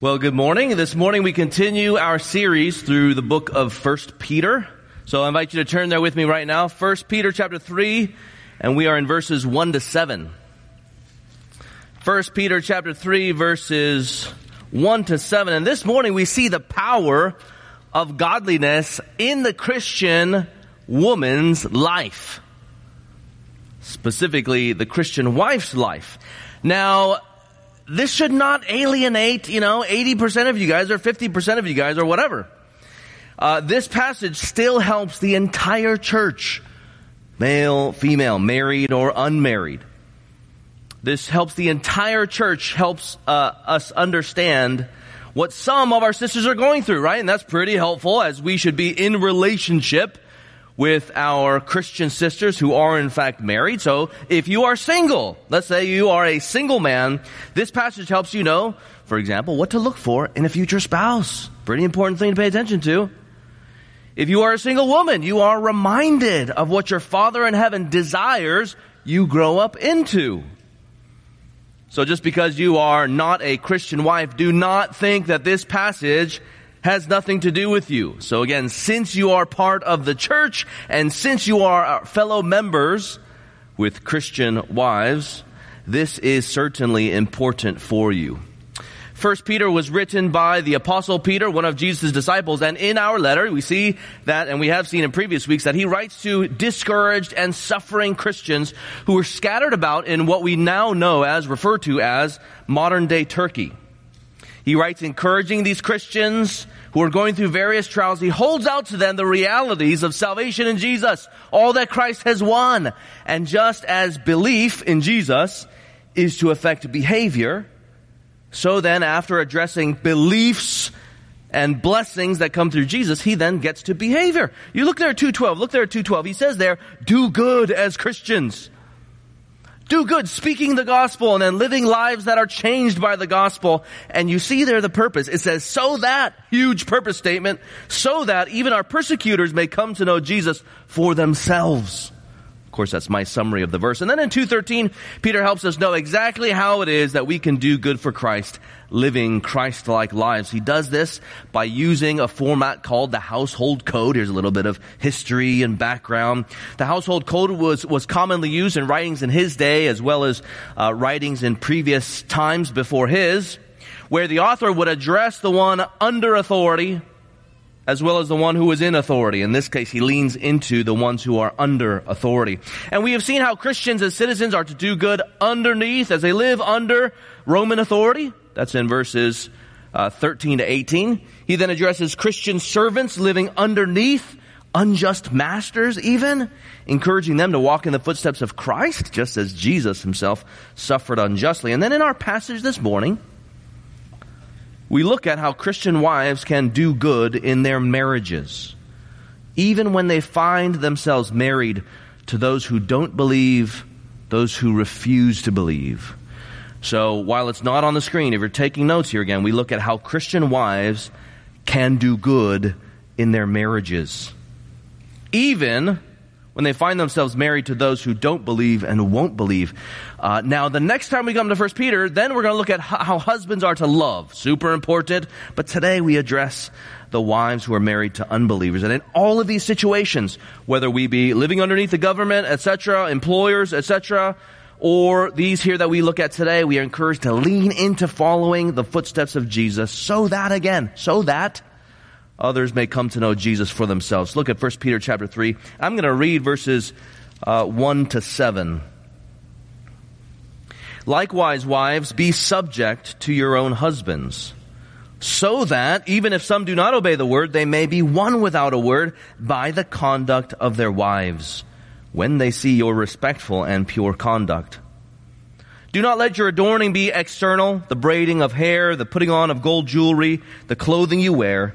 Well, good morning. This morning we continue our series through the book of First Peter. So I invite you to turn there with me right now. First Peter chapter 3, and we are in verses 1 to 7. First Peter chapter 3 verses 1 to 7. And this morning we see the power of godliness in the Christian woman's life. Specifically, the Christian wife's life. Now, this should not alienate, you know, 80% of you guys or 50% of you guys or whatever. Uh, this passage still helps the entire church, male, female, married or unmarried. This helps the entire church, helps uh, us understand what some of our sisters are going through, right? And that's pretty helpful as we should be in relationship with our Christian sisters who are in fact married. So if you are single, let's say you are a single man, this passage helps you know, for example, what to look for in a future spouse. Pretty important thing to pay attention to. If you are a single woman, you are reminded of what your Father in heaven desires you grow up into. So just because you are not a Christian wife, do not think that this passage has nothing to do with you. So again, since you are part of the church and since you are fellow members with Christian wives, this is certainly important for you. First Peter was written by the apostle Peter, one of Jesus' disciples, and in our letter we see that, and we have seen in previous weeks, that he writes to discouraged and suffering Christians who are scattered about in what we now know as, referred to as, modern day Turkey. He writes encouraging these Christians who are going through various trials. He holds out to them the realities of salvation in Jesus, all that Christ has won. And just as belief in Jesus is to affect behavior, so then after addressing beliefs and blessings that come through Jesus, he then gets to behavior. You look there at 212, look there at 212. He says there, do good as Christians. Do good, speaking the gospel and then living lives that are changed by the gospel. And you see there the purpose. It says, so that, huge purpose statement, so that even our persecutors may come to know Jesus for themselves. Course, that's my summary of the verse. And then in 213, Peter helps us know exactly how it is that we can do good for Christ living Christ-like lives. He does this by using a format called the household code. Here's a little bit of history and background. The household code was, was commonly used in writings in his day as well as uh, writings in previous times before his, where the author would address the one under authority as well as the one who is in authority. In this case, he leans into the ones who are under authority. And we have seen how Christians as citizens are to do good underneath as they live under Roman authority. That's in verses uh, 13 to 18. He then addresses Christian servants living underneath unjust masters even, encouraging them to walk in the footsteps of Christ, just as Jesus himself suffered unjustly. And then in our passage this morning, we look at how Christian wives can do good in their marriages, even when they find themselves married to those who don't believe, those who refuse to believe. So while it's not on the screen, if you're taking notes here again, we look at how Christian wives can do good in their marriages. Even when they find themselves married to those who don't believe and won't believe. Uh, now, the next time we come to First Peter, then we're going to look at how husbands are to love. Super important. But today we address the wives who are married to unbelievers. And in all of these situations, whether we be living underneath the government, etc., employers, etc., or these here that we look at today, we are encouraged to lean into following the footsteps of Jesus so that again, so that others may come to know Jesus for themselves. Look at 1 Peter chapter 3. I'm going to read verses uh, 1 to 7. Likewise, wives, be subject to your own husbands, so that, even if some do not obey the word, they may be won without a word by the conduct of their wives when they see your respectful and pure conduct. Do not let your adorning be external, the braiding of hair, the putting on of gold jewelry, the clothing you wear,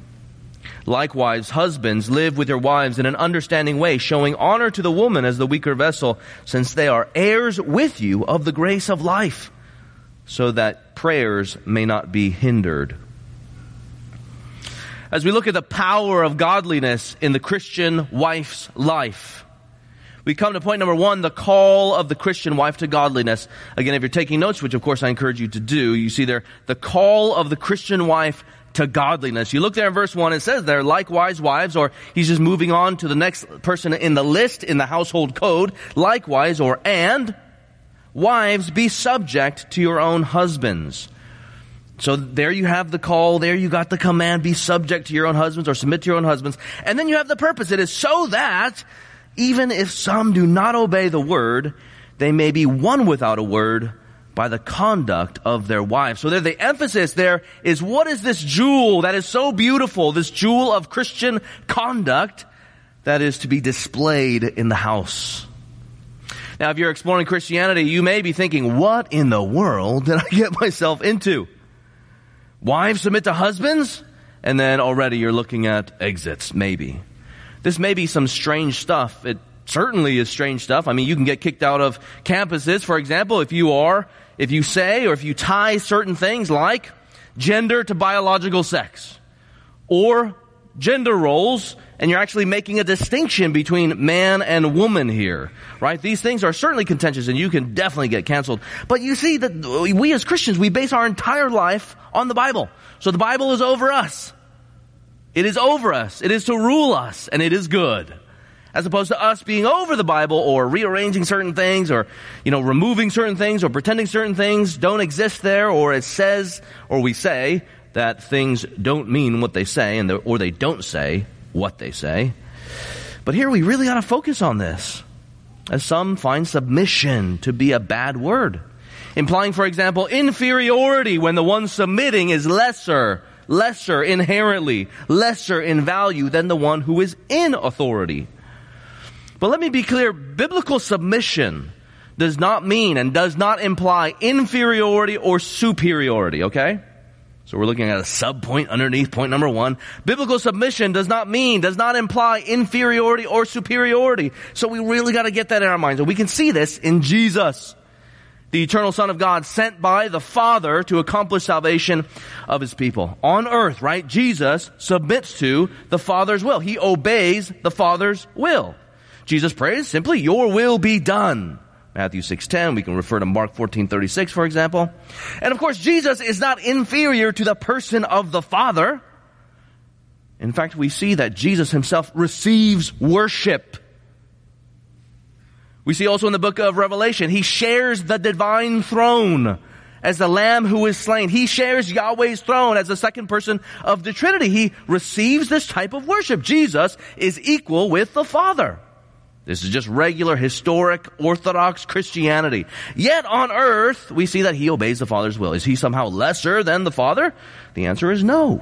Likewise, husbands, live with your wives in an understanding way, showing honor to the woman as the weaker vessel, since they are heirs with you of the grace of life, so that prayers may not be hindered. As we look at the power of godliness in the Christian wife's life, we come to point number one, the call of the Christian wife to godliness. Again, if you're taking notes, which of course I encourage you to do, you see there, the call of the Christian wife to godliness. You look there in verse 1, it says there, likewise wives, or he's just moving on to the next person in the list in the household code, likewise, or and, wives, be subject to your own husbands. So there you have the call, there you got the command, be subject to your own husbands or submit to your own husbands. And then you have the purpose. It is so that even if some do not obey the word, they may be won without a word by the conduct of their wives. So there, the emphasis there is what is this jewel that is so beautiful, this jewel of Christian conduct that is to be displayed in the house. Now, if you're exploring Christianity, you may be thinking, what in the world did I get myself into? Wives submit to husbands? And then already you're looking at exits, maybe. This may be some strange stuff. It certainly is strange stuff. I mean, you can get kicked out of campuses, for example, if you are if you say or if you tie certain things like gender to biological sex or gender roles and you're actually making a distinction between man and woman here, right? These things are certainly contentious and you can definitely get canceled. But you see that we as Christians, we base our entire life on the Bible. So the Bible is over us. It is over us. It is to rule us and it is good as opposed to us being over the Bible or rearranging certain things or, you know, removing certain things or pretending certain things don't exist there or it says or we say that things don't mean what they say and the, or they don't say what they say. But here we really ought to focus on this as some find submission to be a bad word. Implying, for example, inferiority when the one submitting is lesser, lesser inherently, lesser in value than the one who is in authority. But let me be clear, biblical submission does not mean and does not imply inferiority or superiority, okay? So we're looking at a sub point underneath point number one. Biblical submission does not mean, does not imply inferiority or superiority. So we really gotta get that in our minds. And we can see this in Jesus, the eternal Son of God, sent by the Father to accomplish salvation of His people. On earth, right? Jesus submits to the Father's will. He obeys the Father's will. Jesus prays simply, your will be done. Matthew 6:10, we can refer to Mark 14:36 for example. And of course, Jesus is not inferior to the person of the Father. In fact, we see that Jesus himself receives worship. We see also in the book of Revelation, he shares the divine throne as the lamb who is slain. He shares Yahweh's throne as the second person of the Trinity. He receives this type of worship. Jesus is equal with the Father. This is just regular, historic, orthodox Christianity. Yet on earth, we see that he obeys the Father's will. Is he somehow lesser than the Father? The answer is no.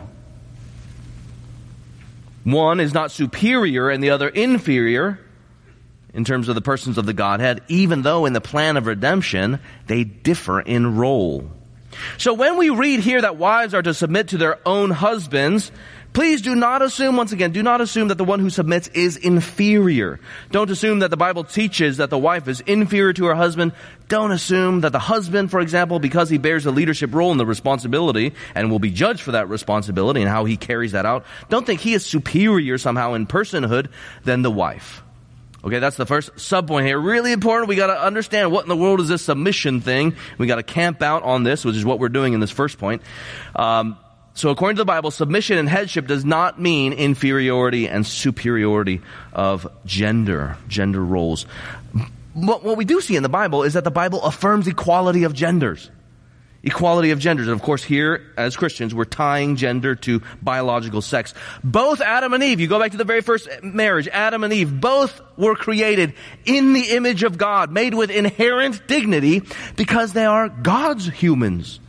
One is not superior and the other inferior in terms of the persons of the Godhead, even though in the plan of redemption, they differ in role. So when we read here that wives are to submit to their own husbands, Please do not assume, once again, do not assume that the one who submits is inferior. Don't assume that the Bible teaches that the wife is inferior to her husband. Don't assume that the husband, for example, because he bears a leadership role and the responsibility and will be judged for that responsibility and how he carries that out, don't think he is superior somehow in personhood than the wife. Okay, that's the first subpoint here. Really important. We gotta understand what in the world is this submission thing. We gotta camp out on this, which is what we're doing in this first point. Um, so according to the Bible, submission and headship does not mean inferiority and superiority of gender, gender roles. But what we do see in the Bible is that the Bible affirms equality of genders. Equality of genders. And of course here, as Christians, we're tying gender to biological sex. Both Adam and Eve, you go back to the very first marriage, Adam and Eve, both were created in the image of God, made with inherent dignity because they are God's humans.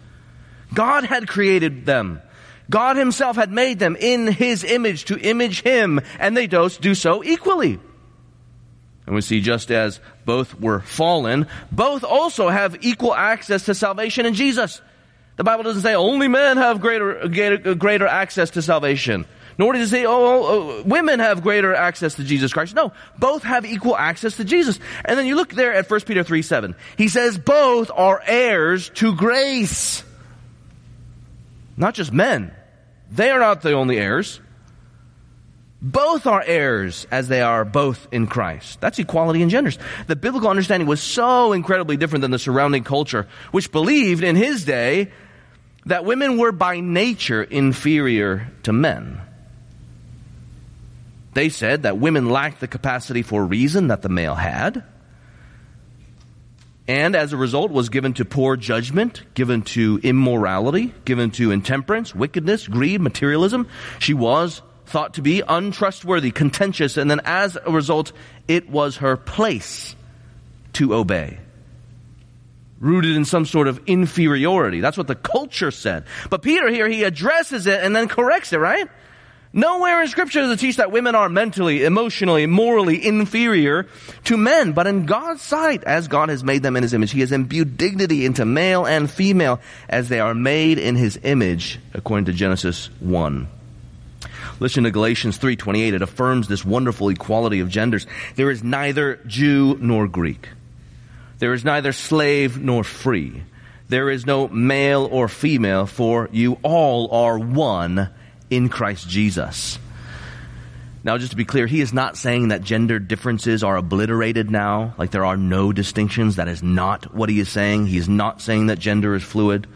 God had created them. God himself had made them in his image to image him, and they do so equally. And we see just as both were fallen, both also have equal access to salvation in Jesus. The Bible doesn't say only men have greater, greater, uh, greater access to salvation. Nor does it say, oh, oh, oh, women have greater access to Jesus Christ. No, both have equal access to Jesus. And then you look there at 1 Peter 3 7. He says both are heirs to grace. Not just men. They are not the only heirs. Both are heirs as they are both in Christ. That's equality in genders. The biblical understanding was so incredibly different than the surrounding culture, which believed in his day that women were by nature inferior to men. They said that women lacked the capacity for reason that the male had, and as a result was given to poor judgment, given to immorality, given to intemperance, wickedness, greed, materialism. She was thought to be untrustworthy, contentious, and then as a result, it was her place to obey. Rooted in some sort of inferiority. That's what the culture said. But Peter here, he addresses it and then corrects it, right? Nowhere in scripture does it teach that women are mentally, emotionally, morally inferior to men. But in God's sight, as God has made them in his image, he has imbued dignity into male and female as they are made in his image, according to Genesis 1. Listen to Galatians 3:28. It affirms this wonderful equality of genders. There is neither Jew nor Greek. There is neither slave nor free. There is no male or female, for you all are one in Christ Jesus. Now, just to be clear, he is not saying that gender differences are obliterated now, like there are no distinctions. That is not what he is saying. He is not saying that gender is fluid.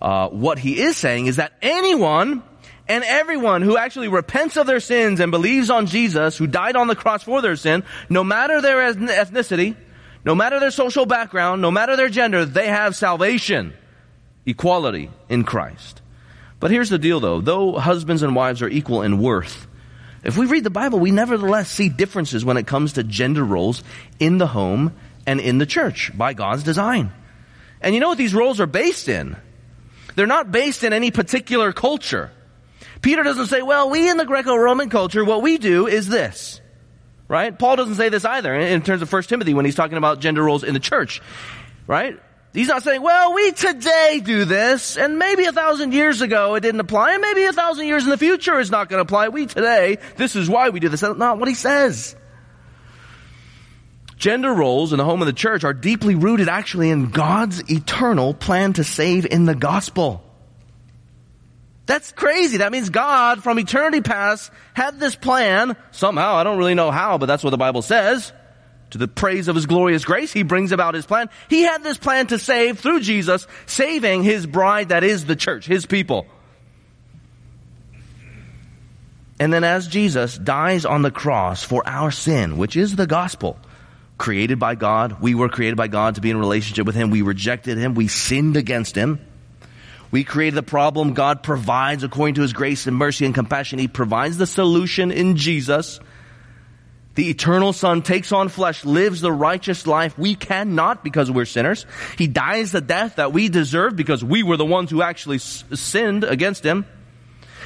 Uh, what he is saying is that anyone and everyone who actually repents of their sins and believes on Jesus, who died on the cross for their sin, no matter their ethnicity, no matter their social background, no matter their gender, they have salvation, equality in Christ. But here's the deal though, though husbands and wives are equal in worth, if we read the Bible, we nevertheless see differences when it comes to gender roles in the home and in the church by God's design. And you know what these roles are based in? They're not based in any particular culture. Peter doesn't say, well, we in the Greco-Roman culture, what we do is this. Right? Paul doesn't say this either in terms of 1 Timothy when he's talking about gender roles in the church. Right? He's not saying, well, we today do this, and maybe a thousand years ago it didn't apply, and maybe a thousand years in the future it's not going to apply. We today, this is why we do this. That's not what he says. Gender roles in the home of the church are deeply rooted actually in God's eternal plan to save in the gospel. That's crazy. That means God from eternity past had this plan somehow. I don't really know how, but that's what the Bible says. To the praise of his glorious grace, he brings about his plan. He had this plan to save through Jesus, saving his bride that is the church, his people. And then as Jesus dies on the cross for our sin, which is the gospel, created by God, we were created by God to be in relationship with him. We rejected him. We sinned against him. We created the problem. God provides according to his grace and mercy and compassion. He provides the solution in Jesus. The eternal son takes on flesh, lives the righteous life we cannot because we're sinners. He dies the death that we deserve because we were the ones who actually sinned against him.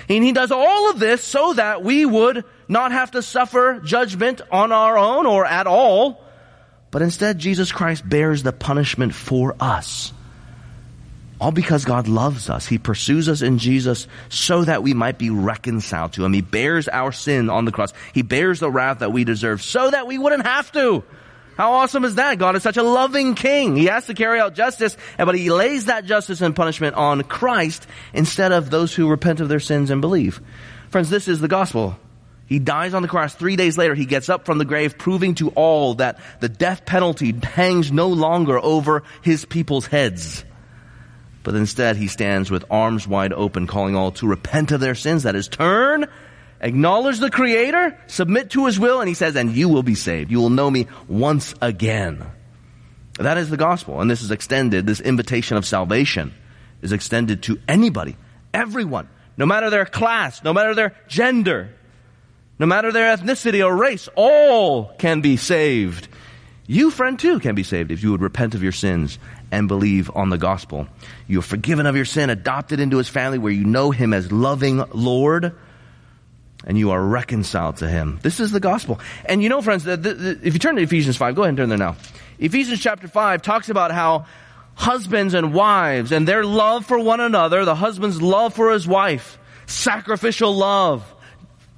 And he does all of this so that we would not have to suffer judgment on our own or at all, but instead Jesus Christ bears the punishment for us. All because God loves us. He pursues us in Jesus so that we might be reconciled to Him. He bears our sin on the cross. He bears the wrath that we deserve so that we wouldn't have to. How awesome is that? God is such a loving king. He has to carry out justice, but He lays that justice and punishment on Christ instead of those who repent of their sins and believe. Friends, this is the gospel. He dies on the cross. Three days later, he gets up from the grave, proving to all that the death penalty hangs no longer over his people's heads but instead he stands with arms wide open, calling all to repent of their sins. That is, turn, acknowledge the Creator, submit to His will, and he says, and you will be saved. You will know me once again. That is the gospel, and this is extended, this invitation of salvation is extended to anybody, everyone, no matter their class, no matter their gender, no matter their ethnicity or race, all can be saved. You, friend, too, can be saved if you would repent of your sins and believe on the gospel. You are forgiven of your sin, adopted into his family where you know him as loving Lord, and you are reconciled to him. This is the gospel. And you know, friends, the, the, the, if you turn to Ephesians 5, go ahead and turn there now. Ephesians chapter 5 talks about how husbands and wives and their love for one another, the husband's love for his wife, sacrificial love,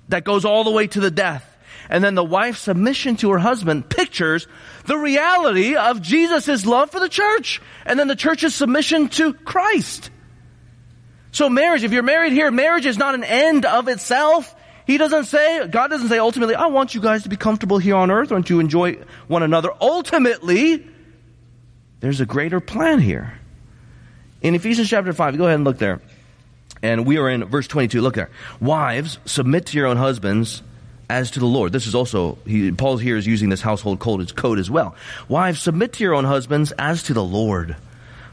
that goes all the way to the death. And then the wife's submission to her husband pictures the reality of Jesus' love for the church. And then the church's submission to Christ. So marriage, if you're married here, marriage is not an end of itself. He doesn't say, God doesn't say ultimately, I want you guys to be comfortable here on earth and to enjoy one another. Ultimately, there's a greater plan here. In Ephesians chapter 5, go ahead and look there. And we are in verse 22. Look there. Wives, submit to your own husbands as to the Lord. This is also, he, Paul here is using this household code code as well. Wives, submit to your own husbands as to the Lord.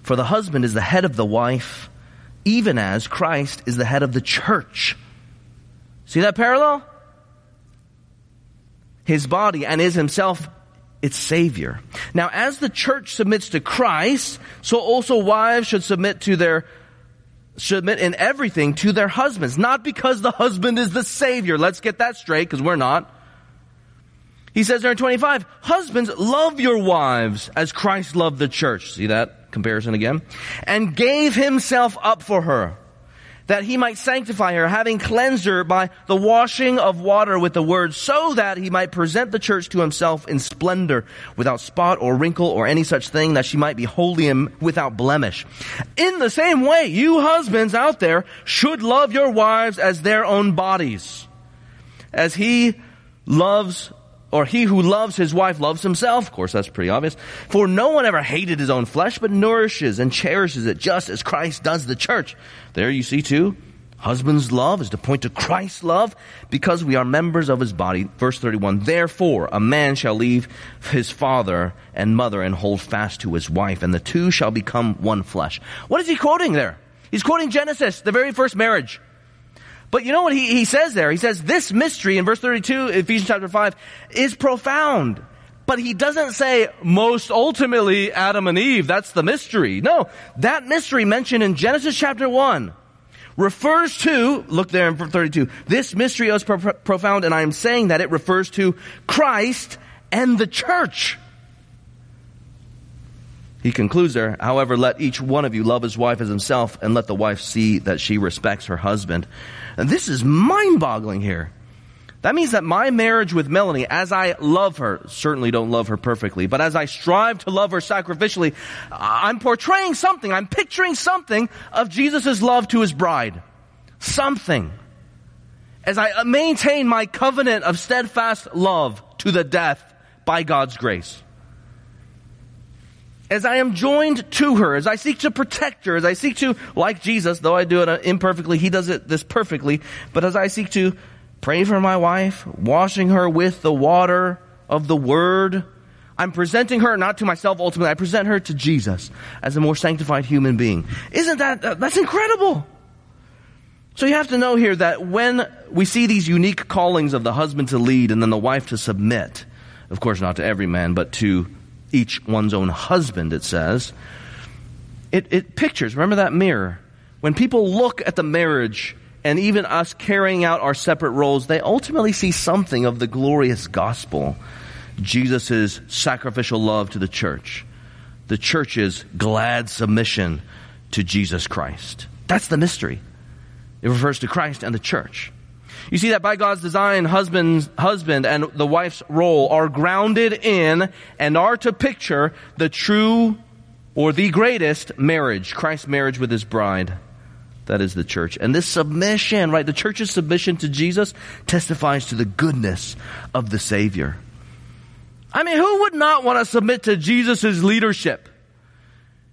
For the husband is the head of the wife, even as Christ is the head of the church. See that parallel? His body and is himself its Savior. Now, as the church submits to Christ, so also wives should submit to their submit in everything to their husbands. Not because the husband is the Savior. Let's get that straight, because we're not. He says there in 25, husbands, love your wives as Christ loved the church. See that comparison again? And gave himself up for her that he might sanctify her, having cleansed her by the washing of water with the word, so that he might present the church to himself in splendor, without spot or wrinkle or any such thing, that she might be holy and without blemish. In the same way, you husbands out there should love your wives as their own bodies. As he loves or he who loves his wife loves himself. Of course, that's pretty obvious. For no one ever hated his own flesh, but nourishes and cherishes it just as Christ does the church. There you see too. Husband's love is to point to Christ's love because we are members of his body. Verse 31. Therefore, a man shall leave his father and mother and hold fast to his wife, and the two shall become one flesh. What is he quoting there? He's quoting Genesis, the very first marriage. But you know what he, he says there? He says this mystery in verse 32, Ephesians chapter 5, is profound. But he doesn't say most ultimately Adam and Eve. That's the mystery. No, that mystery mentioned in Genesis chapter 1 refers to, look there in 32, this mystery is pro- profound and I am saying that it refers to Christ and the church. He concludes there, however, let each one of you love his wife as himself and let the wife see that she respects her husband. And this is mind boggling here. That means that my marriage with Melanie, as I love her, certainly don't love her perfectly, but as I strive to love her sacrificially, I'm portraying something, I'm picturing something of Jesus' love to his bride. Something. As I maintain my covenant of steadfast love to the death by God's grace as I am joined to her, as I seek to protect her, as I seek to, like Jesus, though I do it imperfectly, he does it this perfectly, but as I seek to pray for my wife, washing her with the water of the word, I'm presenting her not to myself ultimately, I present her to Jesus as a more sanctified human being. Isn't that, that's incredible? So you have to know here that when we see these unique callings of the husband to lead and then the wife to submit, of course not to every man, but to each one's own husband, it says. It, it pictures, remember that mirror? When people look at the marriage and even us carrying out our separate roles, they ultimately see something of the glorious gospel. Jesus' sacrificial love to the church. The church's glad submission to Jesus Christ. That's the mystery. It refers to Christ and the church. You see that by God's design, husband's, husband and the wife's role are grounded in and are to picture the true or the greatest marriage, Christ's marriage with his bride. That is the church. And this submission, right, the church's submission to Jesus testifies to the goodness of the Savior. I mean, who would not want to submit to Jesus' leadership?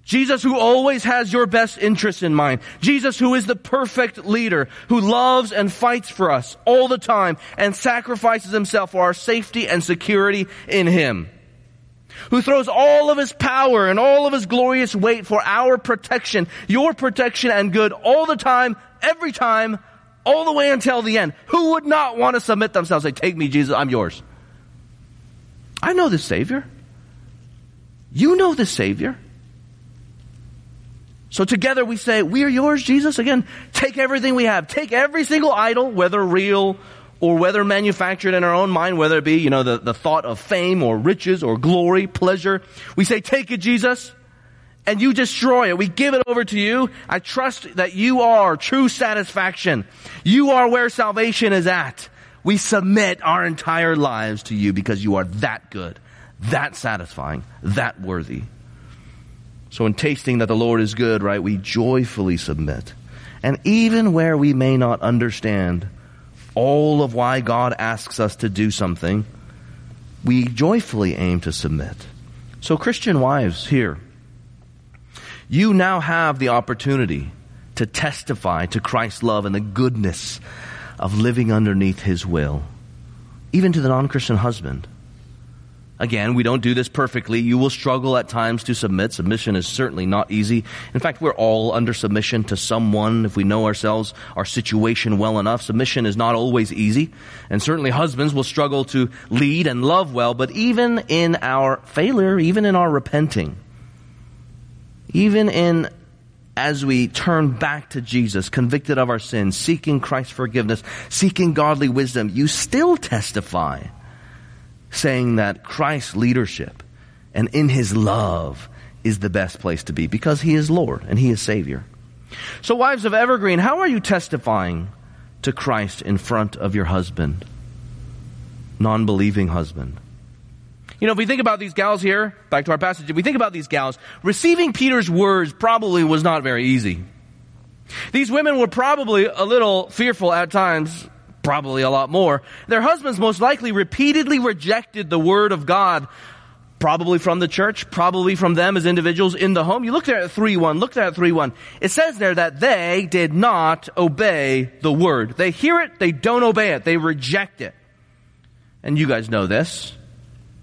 Jesus who always has your best interests in mind. Jesus who is the perfect leader, who loves and fights for us all the time and sacrifices himself for our safety and security in him. Who throws all of his power and all of his glorious weight for our protection, your protection and good all the time, every time, all the way until the end. Who would not want to submit themselves, and say, take me Jesus, I'm yours. I know the Savior. You know the Savior. So together we say, we are yours, Jesus. Again, take everything we have. Take every single idol, whether real or whether manufactured in our own mind, whether it be, you know, the, the thought of fame or riches or glory, pleasure. We say, take it, Jesus. And you destroy it. We give it over to you. I trust that you are true satisfaction. You are where salvation is at. We submit our entire lives to you because you are that good, that satisfying, that worthy. So in tasting that the Lord is good, right, we joyfully submit. And even where we may not understand all of why God asks us to do something, we joyfully aim to submit. So Christian wives here, you now have the opportunity to testify to Christ's love and the goodness of living underneath His will, even to the non-Christian husband. Again, we don't do this perfectly. You will struggle at times to submit. Submission is certainly not easy. In fact, we're all under submission to someone if we know ourselves, our situation well enough. Submission is not always easy. And certainly husbands will struggle to lead and love well, but even in our failure, even in our repenting, even in as we turn back to Jesus, convicted of our sins, seeking Christ's forgiveness, seeking godly wisdom, you still testify saying that Christ's leadership and in his love is the best place to be because he is Lord and he is Savior. So, wives of Evergreen, how are you testifying to Christ in front of your husband, non believing husband? You know, if we think about these gals here, back to our passage, if we think about these gals, receiving Peter's words probably was not very easy. These women were probably a little fearful at times probably a lot more. Their husbands most likely repeatedly rejected the word of God, probably from the church, probably from them as individuals in the home. You look there at 3-1, look there at 3-1. It says there that they did not obey the word. They hear it, they don't obey it, they reject it. And you guys know this.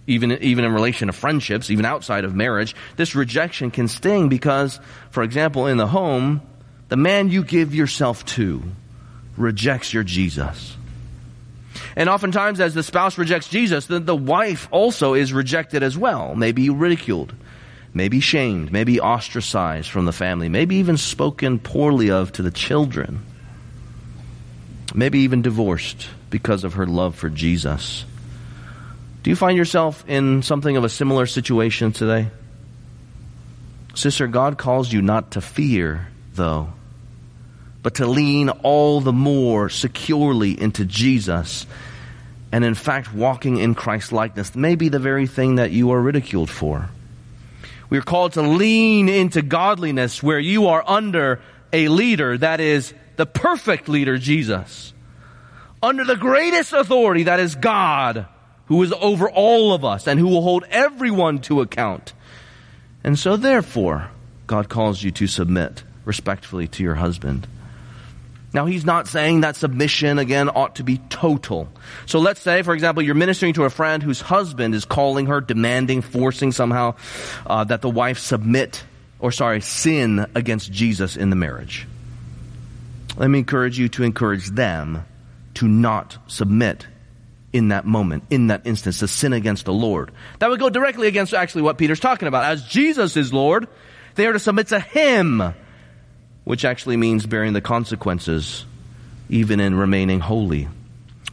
Even, even in relation to friendships, even outside of marriage, this rejection can sting because, for example, in the home, the man you give yourself to, rejects your Jesus. And oftentimes, as the spouse rejects Jesus, the, the wife also is rejected as well. Maybe ridiculed, maybe shamed, maybe ostracized from the family, maybe even spoken poorly of to the children, maybe even divorced because of her love for Jesus. Do you find yourself in something of a similar situation today? Sister, God calls you not to fear, though but to lean all the more securely into Jesus. And in fact, walking in Christ's likeness may be the very thing that you are ridiculed for. We are called to lean into godliness where you are under a leader that is the perfect leader, Jesus. Under the greatest authority that is God, who is over all of us and who will hold everyone to account. And so therefore, God calls you to submit respectfully to your husband. Now, he's not saying that submission, again, ought to be total. So let's say, for example, you're ministering to a friend whose husband is calling her, demanding, forcing somehow uh, that the wife submit, or sorry, sin against Jesus in the marriage. Let me encourage you to encourage them to not submit in that moment, in that instance, to sin against the Lord. That would go directly against actually what Peter's talking about. As Jesus is Lord, they are to submit to Him which actually means bearing the consequences even in remaining holy.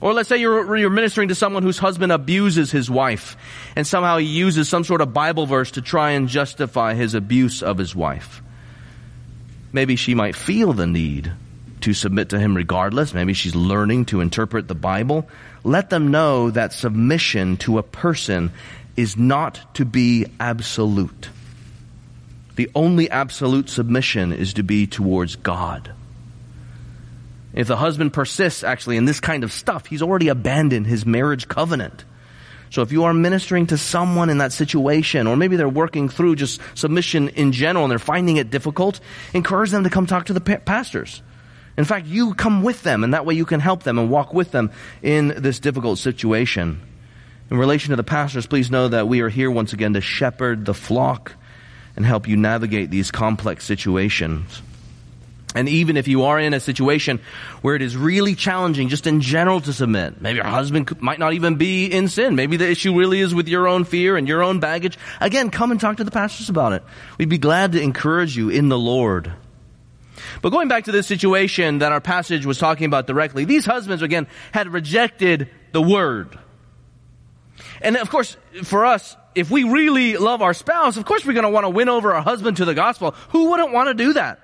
Or let's say you're, you're ministering to someone whose husband abuses his wife, and somehow he uses some sort of Bible verse to try and justify his abuse of his wife. Maybe she might feel the need to submit to him regardless. Maybe she's learning to interpret the Bible. Let them know that submission to a person is not to be absolute the only absolute submission is to be towards God. If the husband persists actually in this kind of stuff, he's already abandoned his marriage covenant. So if you are ministering to someone in that situation, or maybe they're working through just submission in general and they're finding it difficult, encourage them to come talk to the pastors. In fact, you come with them and that way you can help them and walk with them in this difficult situation. In relation to the pastors, please know that we are here once again to shepherd the flock and help you navigate these complex situations. And even if you are in a situation where it is really challenging just in general to submit, maybe your husband might not even be in sin. Maybe the issue really is with your own fear and your own baggage. Again, come and talk to the pastors about it. We'd be glad to encourage you in the Lord. But going back to this situation that our passage was talking about directly, these husbands again had rejected the word. And of course, for us, if we really love our spouse, of course we're going to want to win over our husband to the gospel. Who wouldn't want to do that?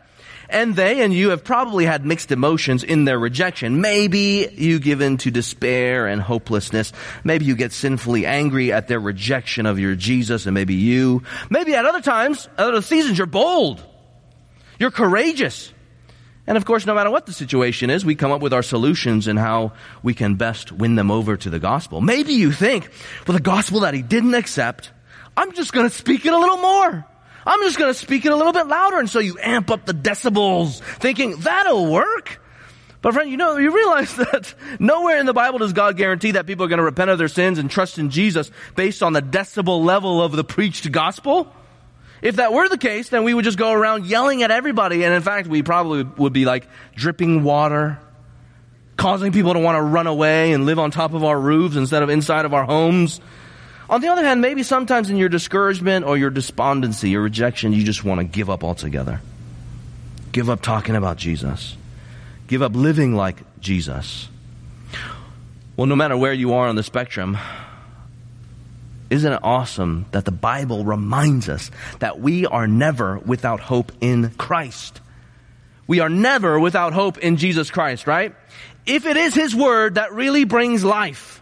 And they and you have probably had mixed emotions in their rejection. Maybe you give in to despair and hopelessness. Maybe you get sinfully angry at their rejection of your Jesus and maybe you. Maybe at other times, other seasons, you're bold. You're courageous. And of course, no matter what the situation is, we come up with our solutions and how we can best win them over to the gospel. Maybe you think, well, the gospel that he didn't accept, I'm just going to speak it a little more. I'm just going to speak it a little bit louder. And so you amp up the decibels thinking that'll work. But friend, you know, you realize that nowhere in the Bible does God guarantee that people are going to repent of their sins and trust in Jesus based on the decibel level of the preached gospel. If that were the case, then we would just go around yelling at everybody. And in fact, we probably would be like dripping water, causing people to want to run away and live on top of our roofs instead of inside of our homes. On the other hand, maybe sometimes in your discouragement or your despondency, your rejection, you just want to give up altogether. Give up talking about Jesus. Give up living like Jesus. Well, no matter where you are on the spectrum, isn't it awesome that the Bible reminds us that we are never without hope in Christ? We are never without hope in Jesus Christ, right? If it is His Word that really brings life,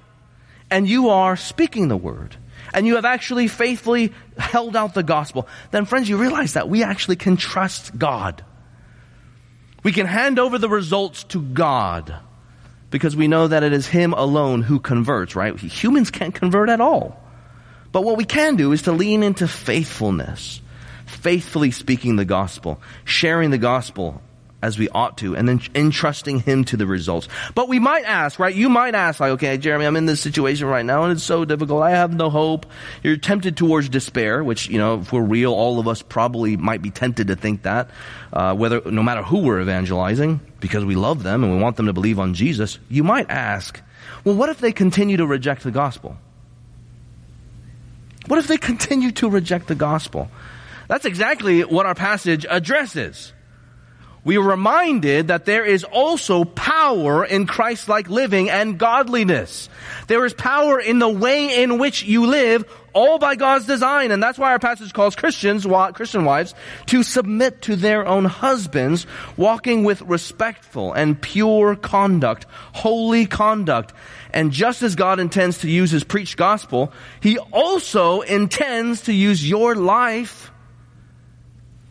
and you are speaking the word, and you have actually faithfully held out the gospel, then friends, you realize that we actually can trust God. We can hand over the results to God because we know that it is Him alone who converts, right? Humans can't convert at all. But what we can do is to lean into faithfulness, faithfully speaking the gospel, sharing the gospel as we ought to, and then entrusting Him to the results. But we might ask, right? You might ask, like, okay, Jeremy, I'm in this situation right now, and it's so difficult. I have no hope. You're tempted towards despair, which, you know, if we're real, all of us probably might be tempted to think that, uh, whether, no matter who we're evangelizing, because we love them and we want them to believe on Jesus. You might ask, well, what if they continue to reject the gospel? What if they continue to reject the gospel? That's exactly what our passage addresses we are reminded that there is also power in Christ-like living and godliness. There is power in the way in which you live, all by God's design. And that's why our passage calls Christians, Christian wives, to submit to their own husbands, walking with respectful and pure conduct, holy conduct. And just as God intends to use His preached gospel, He also intends to use your life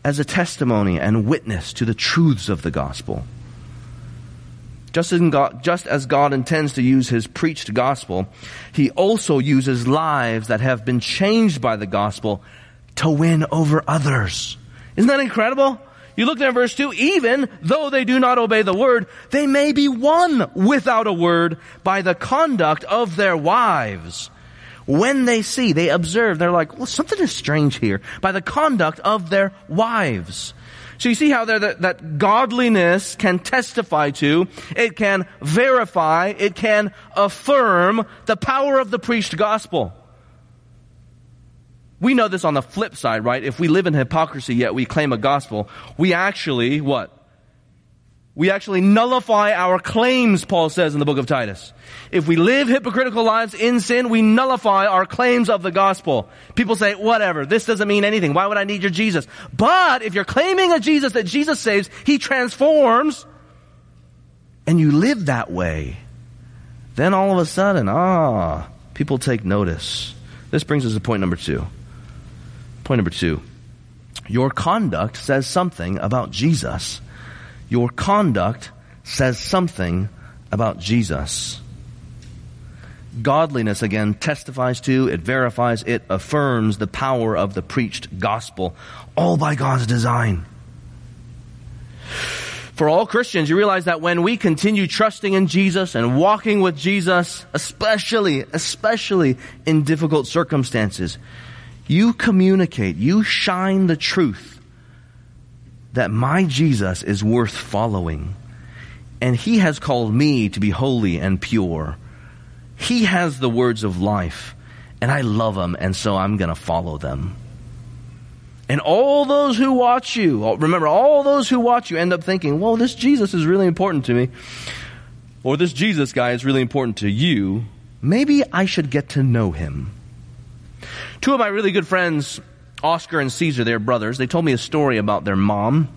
as a testimony and witness to the truths of the gospel. Just as, God, just as God intends to use His preached gospel, He also uses lives that have been changed by the gospel to win over others. Isn't that incredible? You look there in verse 2, even though they do not obey the word, they may be won without a word by the conduct of their wives when they see, they observe, they're like, well, something is strange here by the conduct of their wives. So you see how that, that godliness can testify to, it can verify, it can affirm the power of the preached gospel. We know this on the flip side, right? If we live in hypocrisy yet we claim a gospel, we actually, what? We actually nullify our claims, Paul says in the book of Titus. If we live hypocritical lives in sin, we nullify our claims of the gospel. People say, whatever, this doesn't mean anything. Why would I need your Jesus? But if you're claiming a Jesus that Jesus saves, He transforms, and you live that way, then all of a sudden, ah, people take notice. This brings us to point number two. Point number two. Your conduct says something about Jesus your conduct says something about Jesus. Godliness, again, testifies to, it verifies, it affirms the power of the preached gospel, all by God's design. For all Christians, you realize that when we continue trusting in Jesus and walking with Jesus, especially, especially in difficult circumstances, you communicate, you shine the truth that my Jesus is worth following. And he has called me to be holy and pure. He has the words of life. And I love them, and so I'm going to follow them. And all those who watch you, oh, remember, all those who watch you end up thinking, well, this Jesus is really important to me. Or this Jesus guy is really important to you. Maybe I should get to know him. Two of my really good friends Oscar and Caesar, they're brothers. They told me a story about their mom.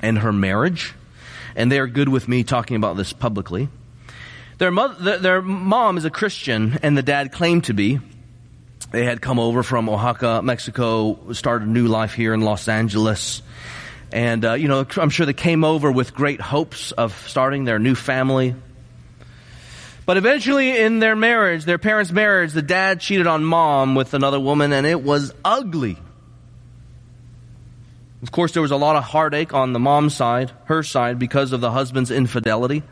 and her marriage, and they are good with me talking about this publicly. Their, mother, their mom is a Christian, and the dad claimed to be. They had come over from Oaxaca, Mexico, started a new life here in Los Angeles. And, uh, you know, I'm sure they came over with great hopes of starting their new family. But eventually in their marriage, their parents' marriage, the dad cheated on mom with another woman and it was ugly. Of course, there was a lot of heartache on the mom's side, her side, because of the husband's infidelity.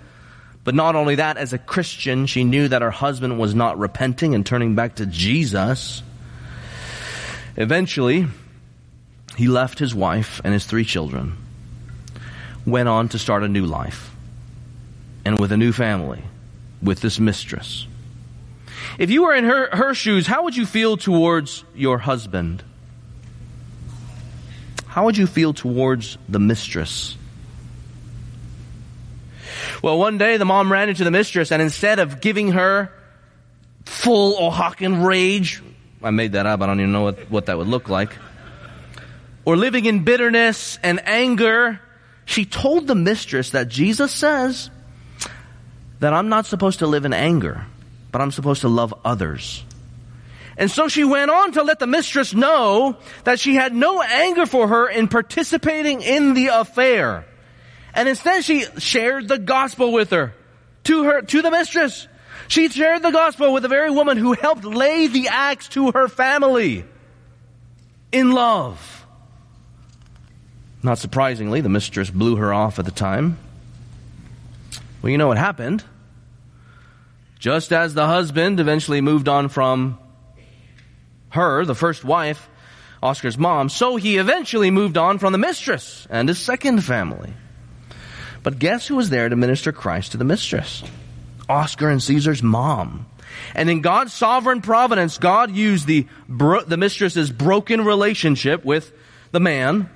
But not only that, as a Christian, she knew that her husband was not repenting and turning back to Jesus. Eventually, he left his wife and his three children, went on to start a new life, and with a new family with this mistress. If you were in her, her shoes, how would you feel towards your husband? How would you feel towards the mistress? Well, one day the mom ran into the mistress and instead of giving her full Oaxacan rage, I made that up, I don't even know what, what that would look like, or living in bitterness and anger, she told the mistress that Jesus says that I'm not supposed to live in anger, but I'm supposed to love others. And so she went on to let the mistress know that she had no anger for her in participating in the affair. And instead she shared the gospel with her, to her, to the mistress. She shared the gospel with the very woman who helped lay the axe to her family in love. Not surprisingly, the mistress blew her off at the time. Well, you know what happened. Just as the husband eventually moved on from her, the first wife, Oscar's mom, so he eventually moved on from the mistress and his second family. But guess who was there to minister Christ to the mistress? Oscar and Caesar's mom. And in God's sovereign providence, God used the, bro- the mistress's broken relationship with the man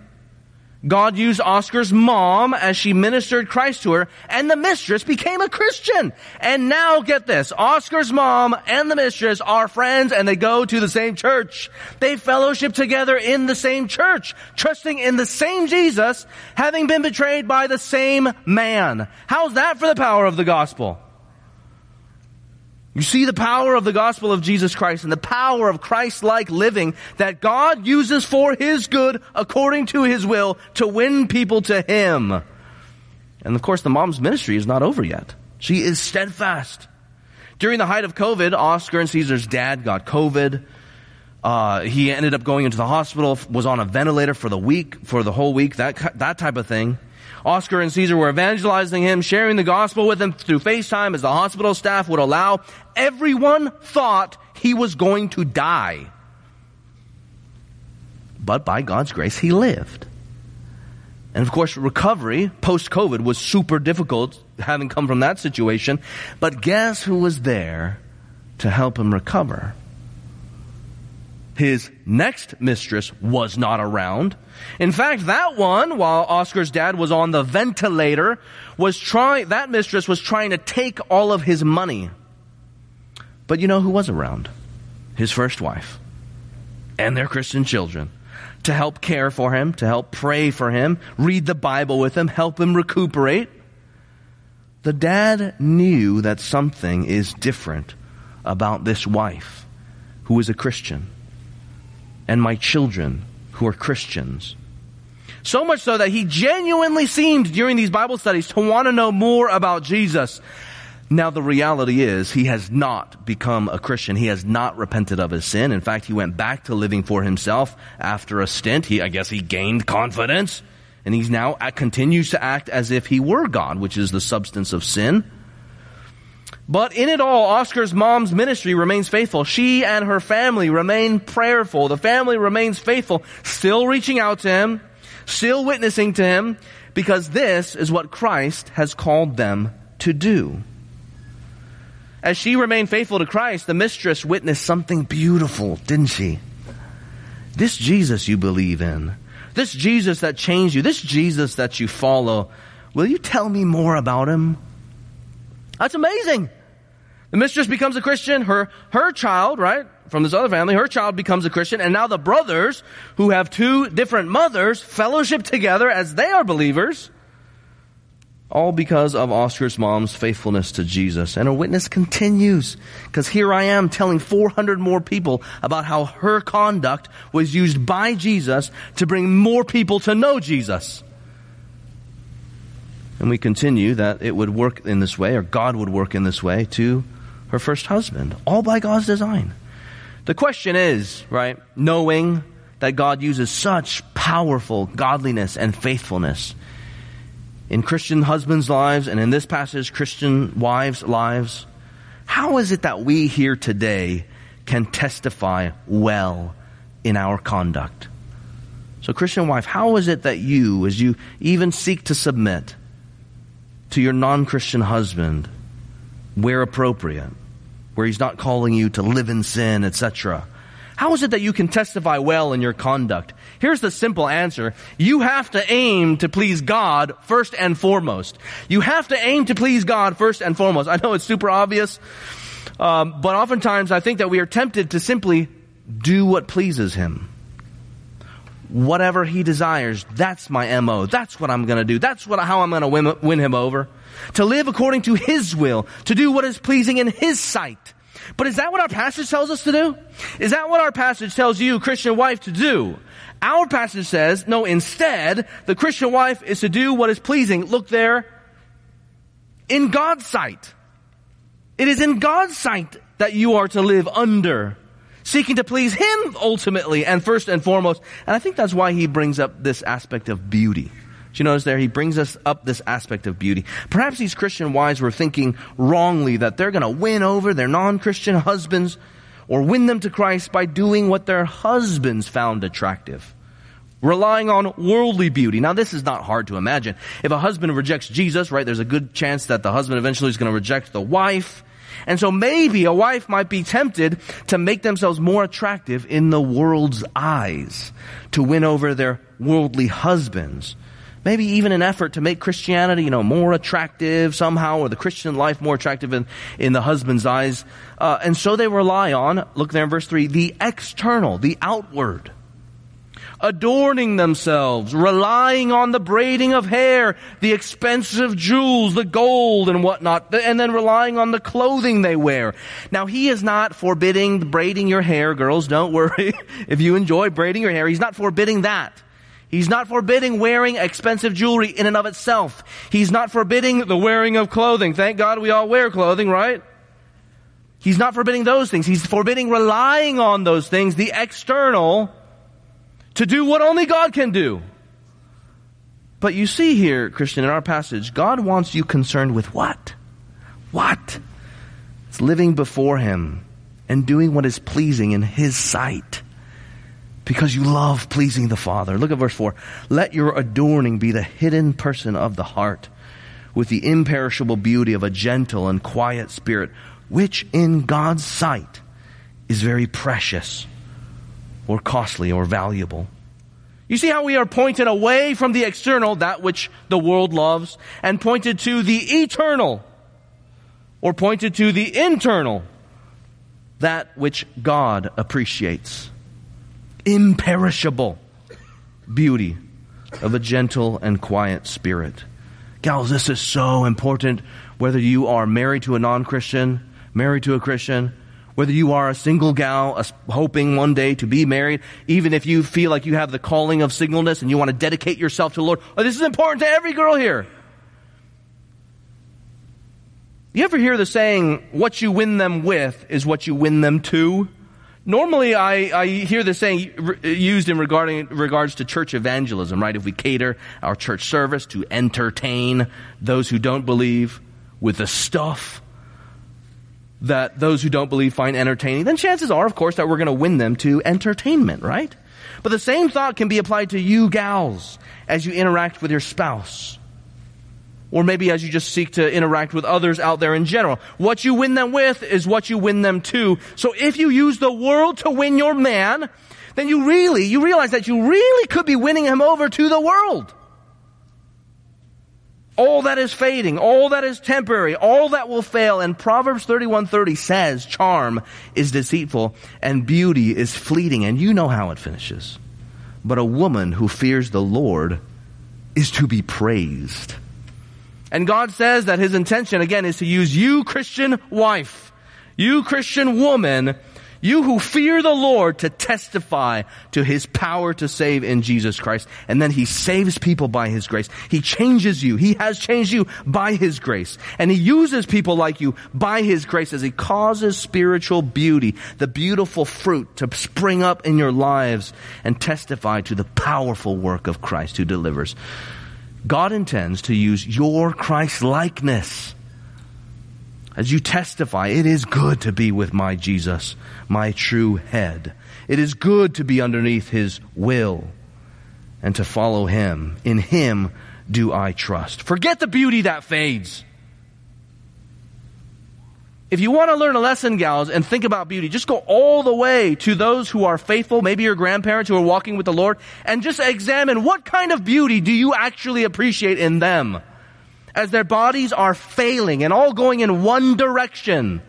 God used Oscar's mom as she ministered Christ to her, and the mistress became a Christian. And now get this, Oscar's mom and the mistress are friends and they go to the same church. They fellowship together in the same church, trusting in the same Jesus, having been betrayed by the same man. How's that for the power of the gospel? You see the power of the gospel of Jesus Christ and the power of Christ-like living that God uses for His good according to His will to win people to Him. And of course the mom's ministry is not over yet. She is steadfast. During the height of COVID, Oscar and Caesar's dad got COVID. Uh, he ended up going into the hospital, was on a ventilator for the week, for the whole week, that, that type of thing. Oscar and Caesar were evangelizing him, sharing the gospel with him through FaceTime as the hospital staff would allow. Everyone thought he was going to die. But by God's grace, he lived. And of course, recovery post COVID was super difficult, having come from that situation. But guess who was there to help him recover? His next mistress was not around. In fact, that one, while Oscar's dad was on the ventilator, was trying, that mistress was trying to take all of his money. But you know who was around? His first wife and their Christian children to help care for him, to help pray for him, read the Bible with him, help him recuperate. The dad knew that something is different about this wife who is a Christian and my children who are Christians. So much so that he genuinely seemed during these Bible studies to want to know more about Jesus. Now the reality is he has not become a Christian. He has not repented of his sin. In fact, he went back to living for himself after a stint. He, I guess he gained confidence and he's now continues to act as if he were God, which is the substance of sin. But in it all, Oscar's mom's ministry remains faithful. She and her family remain prayerful. The family remains faithful, still reaching out to him, still witnessing to him, because this is what Christ has called them to do. As she remained faithful to Christ, the mistress witnessed something beautiful, didn't she? This Jesus you believe in, this Jesus that changed you, this Jesus that you follow, will you tell me more about him? That's amazing. The mistress becomes a Christian, her, her child, right, from this other family, her child becomes a Christian, and now the brothers, who have two different mothers, fellowship together as they are believers, all because of Oscar's mom's faithfulness to Jesus. And her witness continues, because here I am telling 400 more people about how her conduct was used by Jesus to bring more people to know Jesus. And we continue that it would work in this way, or God would work in this way to her first husband, all by God's design. The question is, right, knowing that God uses such powerful godliness and faithfulness in Christian husbands' lives and in this passage, Christian wives' lives, how is it that we here today can testify well in our conduct? So, Christian wife, how is it that you, as you even seek to submit to your non Christian husband, where appropriate, where he's not calling you to live in sin, etc., how is it that you can testify well in your conduct? Here's the simple answer. You have to aim to please God first and foremost. You have to aim to please God first and foremost. I know it's super obvious, um, but oftentimes I think that we are tempted to simply do what pleases Him. Whatever He desires, that's my MO. That's what I'm gonna do. That's what, how I'm gonna win, win Him over. To live according to His will. To do what is pleasing in His sight. But is that what our passage tells us to do? Is that what our passage tells you, Christian wife, to do? Our passage says, no, instead, the Christian wife is to do what is pleasing. Look there. In God's sight. It is in God's sight that you are to live under. Seeking to please Him ultimately and first and foremost. And I think that's why He brings up this aspect of beauty. Do you notice there? He brings us up this aspect of beauty. Perhaps these Christian wives were thinking wrongly that they're going to win over their non-Christian husbands or win them to Christ by doing what their husbands found attractive. Relying on worldly beauty. Now this is not hard to imagine. If a husband rejects Jesus, right, there's a good chance that the husband eventually is going to reject the wife. And so maybe a wife might be tempted to make themselves more attractive in the world's eyes to win over their worldly husbands maybe even an effort to make Christianity, you know, more attractive somehow, or the Christian life more attractive in, in the husband's eyes. Uh, and so they rely on, look there in verse 3, the external, the outward. Adorning themselves, relying on the braiding of hair, the expensive jewels, the gold and whatnot, and then relying on the clothing they wear. Now he is not forbidding braiding your hair, girls, don't worry. if you enjoy braiding your hair, he's not forbidding that. He's not forbidding wearing expensive jewelry in and of itself. He's not forbidding the wearing of clothing. Thank God we all wear clothing, right? He's not forbidding those things. He's forbidding relying on those things, the external, to do what only God can do. But you see here, Christian, in our passage, God wants you concerned with what? What? It's living before Him and doing what is pleasing in His sight because you love pleasing the Father. Look at verse 4. Let your adorning be the hidden person of the heart with the imperishable beauty of a gentle and quiet spirit, which in God's sight is very precious or costly or valuable. You see how we are pointed away from the external, that which the world loves, and pointed to the eternal, or pointed to the internal, that which God appreciates imperishable beauty of a gentle and quiet spirit. Gals, this is so important whether you are married to a non-Christian, married to a Christian, whether you are a single gal a, hoping one day to be married, even if you feel like you have the calling of singleness and you want to dedicate yourself to the Lord. Oh, this is important to every girl here. You ever hear the saying, what you win them with is what you win them to? Normally, I, I hear this saying used in regarding, regards to church evangelism, right? If we cater our church service to entertain those who don't believe with the stuff that those who don't believe find entertaining, then chances are, of course, that we're going to win them to entertainment, right? But the same thought can be applied to you gals as you interact with your spouse or maybe as you just seek to interact with others out there in general. What you win them with is what you win them to. So if you use the world to win your man, then you really, you realize that you really could be winning him over to the world. All that is fading, all that is temporary, all that will fail. And Proverbs 31:30 says, charm is deceitful and beauty is fleeting. And you know how it finishes. But a woman who fears the Lord is to be praised. And God says that his intention again is to use you Christian wife, you Christian woman you who fear the Lord to testify to His power to save in Jesus Christ. And then He saves people by His grace. He changes you. He has changed you by His grace. And He uses people like you by His grace as He causes spiritual beauty, the beautiful fruit to spring up in your lives and testify to the powerful work of Christ who delivers. God intends to use your Christ likeness as you testify, it is good to be with my Jesus, my true head. It is good to be underneath his will and to follow him. In him do I trust. Forget the beauty that fades. If you want to learn a lesson, gals, and think about beauty, just go all the way to those who are faithful, maybe your grandparents who are walking with the Lord, and just examine what kind of beauty do you actually appreciate in them as their bodies are failing and all going in one direction.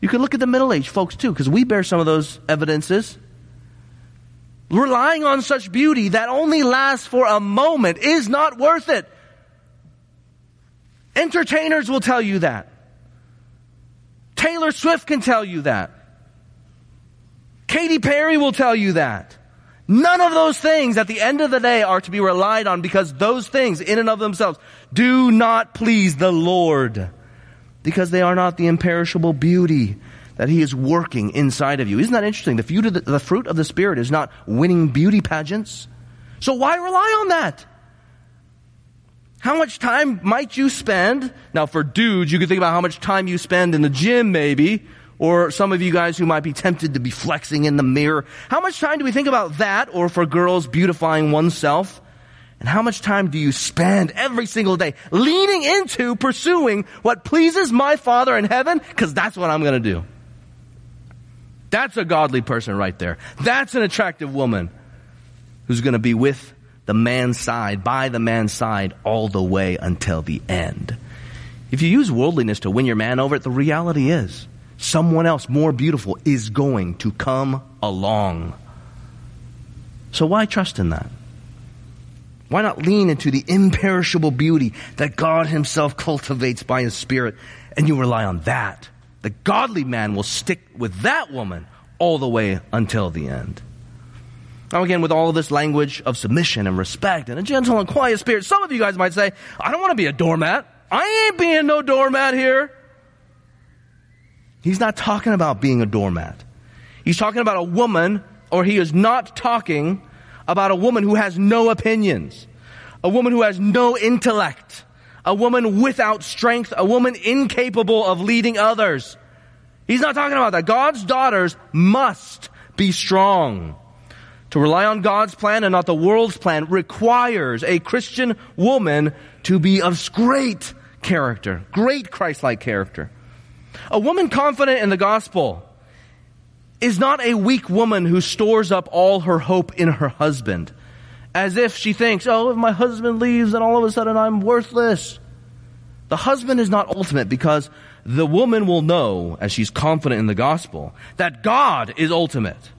You can look at the middle aged folks too, because we bear some of those evidences. Relying on such beauty that only lasts for a moment is not worth it. Entertainers will tell you that. Taylor Swift can tell you that. Katy Perry will tell you that. None of those things at the end of the day are to be relied on because those things in and of themselves do not please the Lord because they are not the imperishable beauty that He is working inside of you. Isn't that interesting? The fruit of the, the, fruit of the Spirit is not winning beauty pageants. So why rely on that? How much time might you spend? Now for dudes, you can think about how much time you spend in the gym maybe, or some of you guys who might be tempted to be flexing in the mirror. How much time do we think about that? Or for girls, beautifying oneself? And how much time do you spend every single day leaning into pursuing what pleases my Father in heaven? Because that's what I'm going to do. That's a godly person right there. That's an attractive woman who's going to be with the man's side, by the man's side, all the way until the end. If you use worldliness to win your man over, the reality is someone else more beautiful is going to come along. So why trust in that? Why not lean into the imperishable beauty that God himself cultivates by his spirit and you rely on that? The godly man will stick with that woman all the way until the end. Now again, with all of this language of submission and respect and a gentle and quiet spirit, some of you guys might say, I don't want to be a doormat. I ain't being no doormat here. He's not talking about being a doormat. He's talking about a woman, or he is not talking about a woman who has no opinions, a woman who has no intellect, a woman without strength, a woman incapable of leading others. He's not talking about that. God's daughters must be strong. To rely on God's plan and not the world's plan requires a Christian woman to be of great character, great Christ-like character. A woman confident in the gospel is not a weak woman who stores up all her hope in her husband. As if she thinks, oh, if my husband leaves, then all of a sudden I'm worthless. The husband is not ultimate because the woman will know, as she's confident in the gospel, that God is ultimate.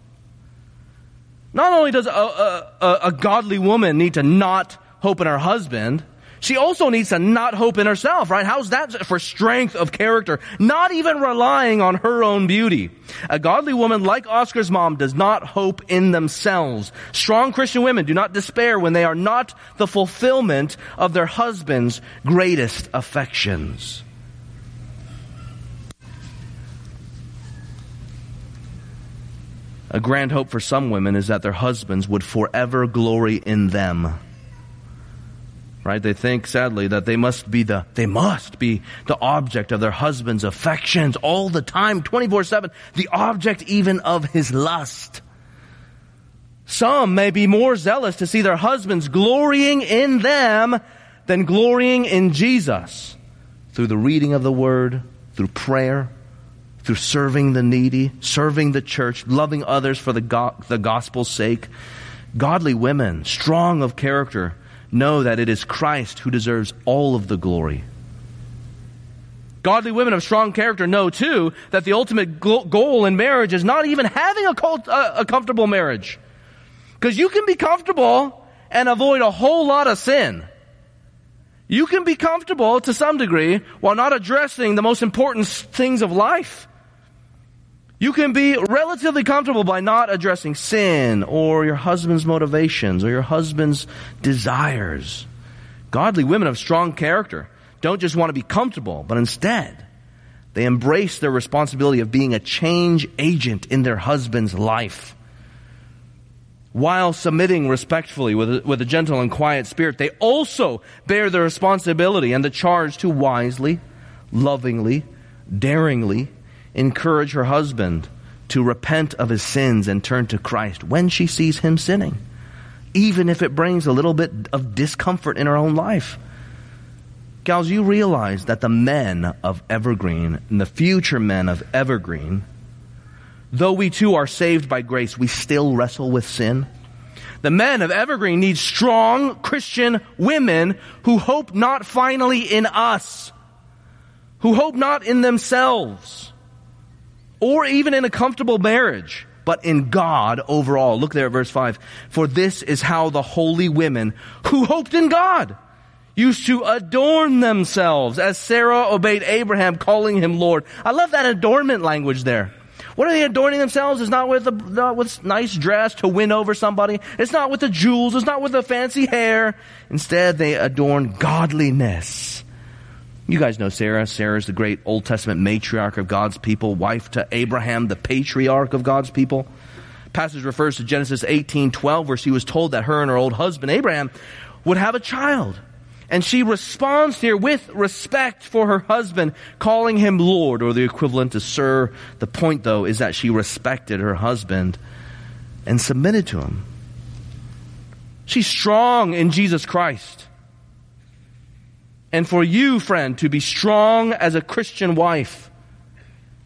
Not only does a, a, a, godly woman need to not hope in her husband, she also needs to not hope in herself, right? How's that for strength of character? Not even relying on her own beauty. A godly woman like Oscar's mom does not hope in themselves. Strong Christian women do not despair when they are not the fulfillment of their husband's greatest affections. A grand hope for some women is that their husbands would forever glory in them right? They think, sadly, that they must be the, they must be the object of their husband's affections all the time, 24-7, the object even of his lust. Some may be more zealous to see their husbands glorying in them than glorying in Jesus through the reading of the word, through prayer, through serving the needy, serving the church, loving others for the, go- the gospel's sake. Godly women, strong of character, know that it is Christ who deserves all of the glory. Godly women of strong character know too that the ultimate goal in marriage is not even having a, cult, a, a comfortable marriage. Because you can be comfortable and avoid a whole lot of sin. You can be comfortable to some degree while not addressing the most important things of life. You can be relatively comfortable by not addressing sin or your husband's motivations or your husband's desires. Godly women of strong character don't just want to be comfortable, but instead, they embrace their responsibility of being a change agent in their husband's life. While submitting respectfully with a, with a gentle and quiet spirit, they also bear the responsibility and the charge to wisely, lovingly, daringly encourage her husband to repent of his sins and turn to Christ when she sees him sinning, even if it brings a little bit of discomfort in her own life. Gals, you realize that the men of Evergreen and the future men of Evergreen, though we too are saved by grace, we still wrestle with sin. The men of Evergreen need strong Christian women who hope not finally in us, who hope not in themselves, or even in a comfortable marriage, but in God overall. Look there at verse 5. For this is how the holy women who hoped in God used to adorn themselves as Sarah obeyed Abraham, calling him Lord. I love that adornment language there. What are they adorning themselves? It's not with a not with nice dress to win over somebody. It's not with the jewels. It's not with the fancy hair. Instead, they adorn godliness. You guys know Sarah. Sarah is the great Old Testament matriarch of God's people, wife to Abraham, the patriarch of God's people. Passage refers to Genesis 18:12 where she was told that her and her old husband Abraham would have a child. And she responds here with respect for her husband, calling him Lord, or the equivalent to Sir. The point, though, is that she respected her husband and submitted to him. She's strong in Jesus Christ. And for you, friend, to be strong as a Christian wife,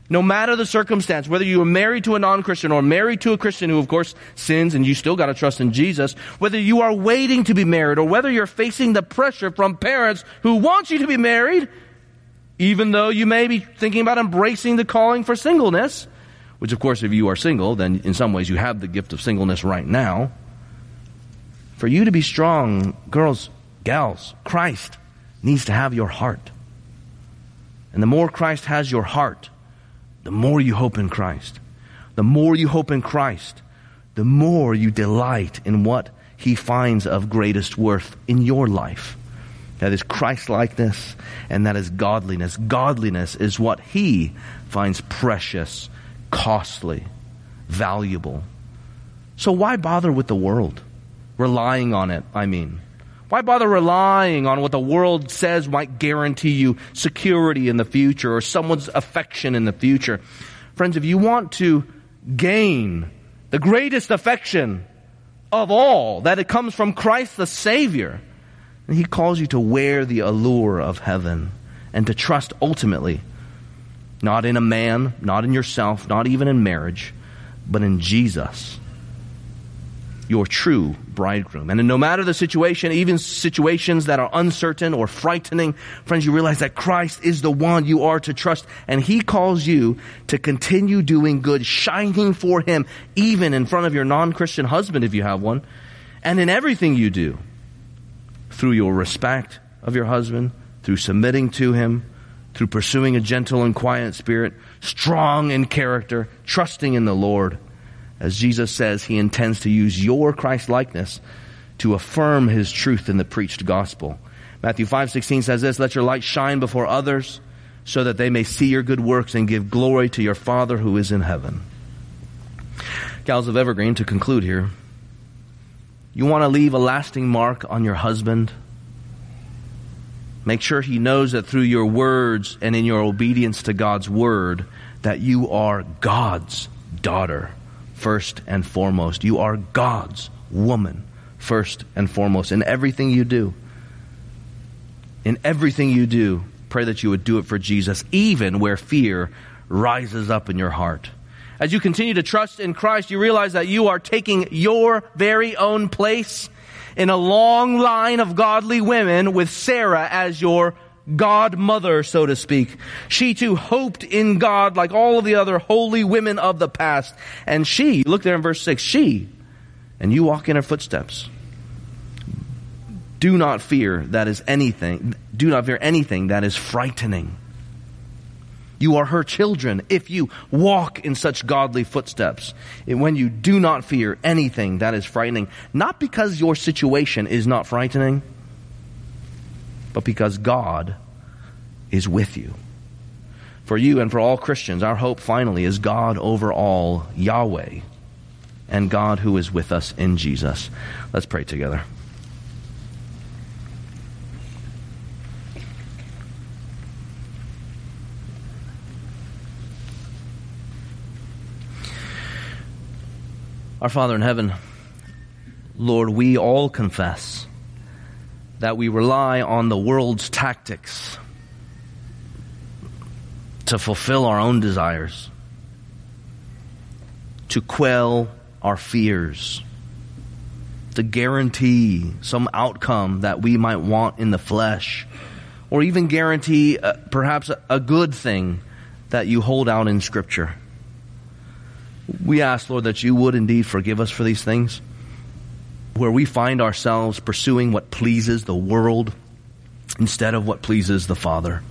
no matter the circumstance, whether you are married to a non-Christian or married to a Christian who of course sins and you still gotta trust in Jesus, whether you are waiting to be married or whether you're facing the pressure from parents who want you to be married, even though you may be thinking about embracing the calling for singleness, which of course if you are single, then in some ways you have the gift of singleness right now. For you to be strong, girls, gals, Christ needs to have your heart. And the more Christ has your heart, the more you hope in Christ. The more you hope in Christ, the more you delight in what he finds of greatest worth in your life. That is Christ-likeness and that is godliness. Godliness is what he finds precious, costly, valuable. So why bother with the world? Relying on it, I mean. Why bother relying on what the world says might guarantee you security in the future or someone's affection in the future? Friends, if you want to gain the greatest affection of all, that it comes from Christ the Savior, and He calls you to wear the allure of heaven and to trust ultimately not in a man, not in yourself, not even in marriage, but in Jesus your true bridegroom. And no matter the situation, even situations that are uncertain or frightening, friends, you realize that Christ is the one you are to trust. And He calls you to continue doing good, shining for Him, even in front of your non-Christian husband if you have one, and in everything you do, through your respect of your husband, through submitting to Him, through pursuing a gentle and quiet spirit, strong in character, trusting in the Lord as Jesus says, he intends to use your Christ likeness to affirm his truth in the preached gospel. Matthew 5:16 says this, "Let your light shine before others so that they may see your good works and give glory to your Father who is in heaven." Gals of Evergreen to conclude here. You want to leave a lasting mark on your husband? Make sure he knows that through your words and in your obedience to God's word that you are God's daughter first and foremost. You are God's woman first and foremost in everything you do. In everything you do, pray that you would do it for Jesus, even where fear rises up in your heart. As you continue to trust in Christ, you realize that you are taking your very own place in a long line of godly women with Sarah as your godmother, so to speak. She too hoped in God like all of the other holy women of the past. And she, look there in verse 6, she, and you walk in her footsteps. Do not fear that is anything, do not fear anything that is frightening. You are her children if you walk in such godly footsteps. When you do not fear anything that is frightening, not because your situation is not frightening, but because God is with you. For you and for all Christians, our hope finally is God over all, Yahweh, and God who is with us in Jesus. Let's pray together. Our Father in heaven, Lord, we all confess that we rely on the world's tactics to fulfill our own desires, to quell our fears, to guarantee some outcome that we might want in the flesh, or even guarantee uh, perhaps a, a good thing that you hold out in Scripture. We ask, Lord, that you would indeed forgive us for these things, where we find ourselves pursuing what pleases the world instead of what pleases the Father.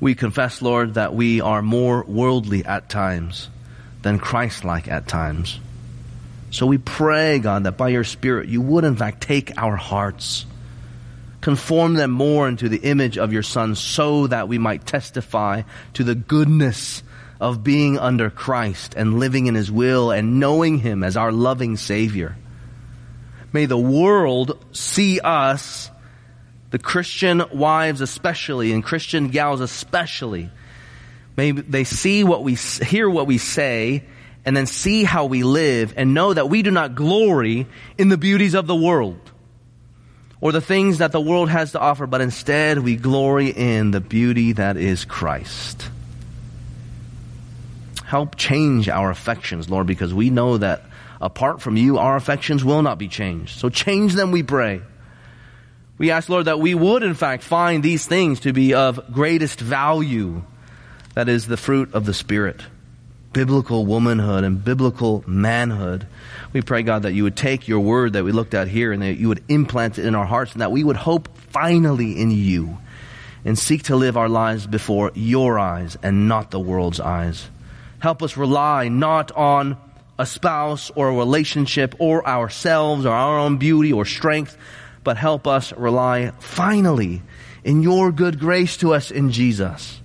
We confess, Lord, that we are more worldly at times than Christ-like at times. So we pray, God, that by your Spirit you would in fact take our hearts, conform them more into the image of your Son so that we might testify to the goodness of being under Christ and living in His will and knowing Him as our loving Savior. May the world see us the Christian wives especially and Christian gals especially, maybe they see what we, hear what we say and then see how we live and know that we do not glory in the beauties of the world or the things that the world has to offer, but instead we glory in the beauty that is Christ. Help change our affections, Lord, because we know that apart from you, our affections will not be changed. So change them, we pray. We ask, Lord, that we would in fact find these things to be of greatest value. That is the fruit of the Spirit. Biblical womanhood and biblical manhood. We pray, God, that you would take your word that we looked at here and that you would implant it in our hearts and that we would hope finally in you and seek to live our lives before your eyes and not the world's eyes. Help us rely not on a spouse or a relationship or ourselves or our own beauty or strength, but help us rely finally in your good grace to us in Jesus.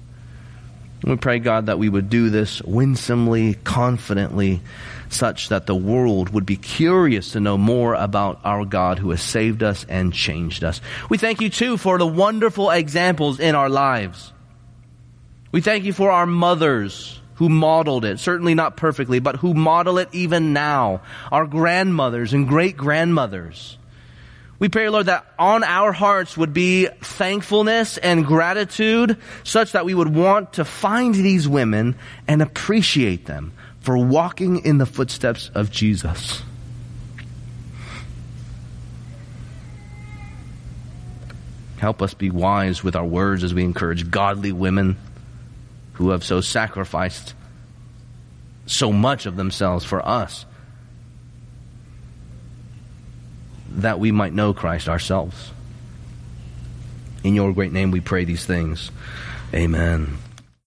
We pray, God, that we would do this winsomely, confidently, such that the world would be curious to know more about our God who has saved us and changed us. We thank you too for the wonderful examples in our lives. We thank you for our mothers who modeled it, certainly not perfectly, but who model it even now. Our grandmothers and great grandmothers we pray, Lord, that on our hearts would be thankfulness and gratitude such that we would want to find these women and appreciate them for walking in the footsteps of Jesus. Help us be wise with our words as we encourage godly women who have so sacrificed so much of themselves for us that we might know Christ ourselves. In your great name we pray these things. Amen.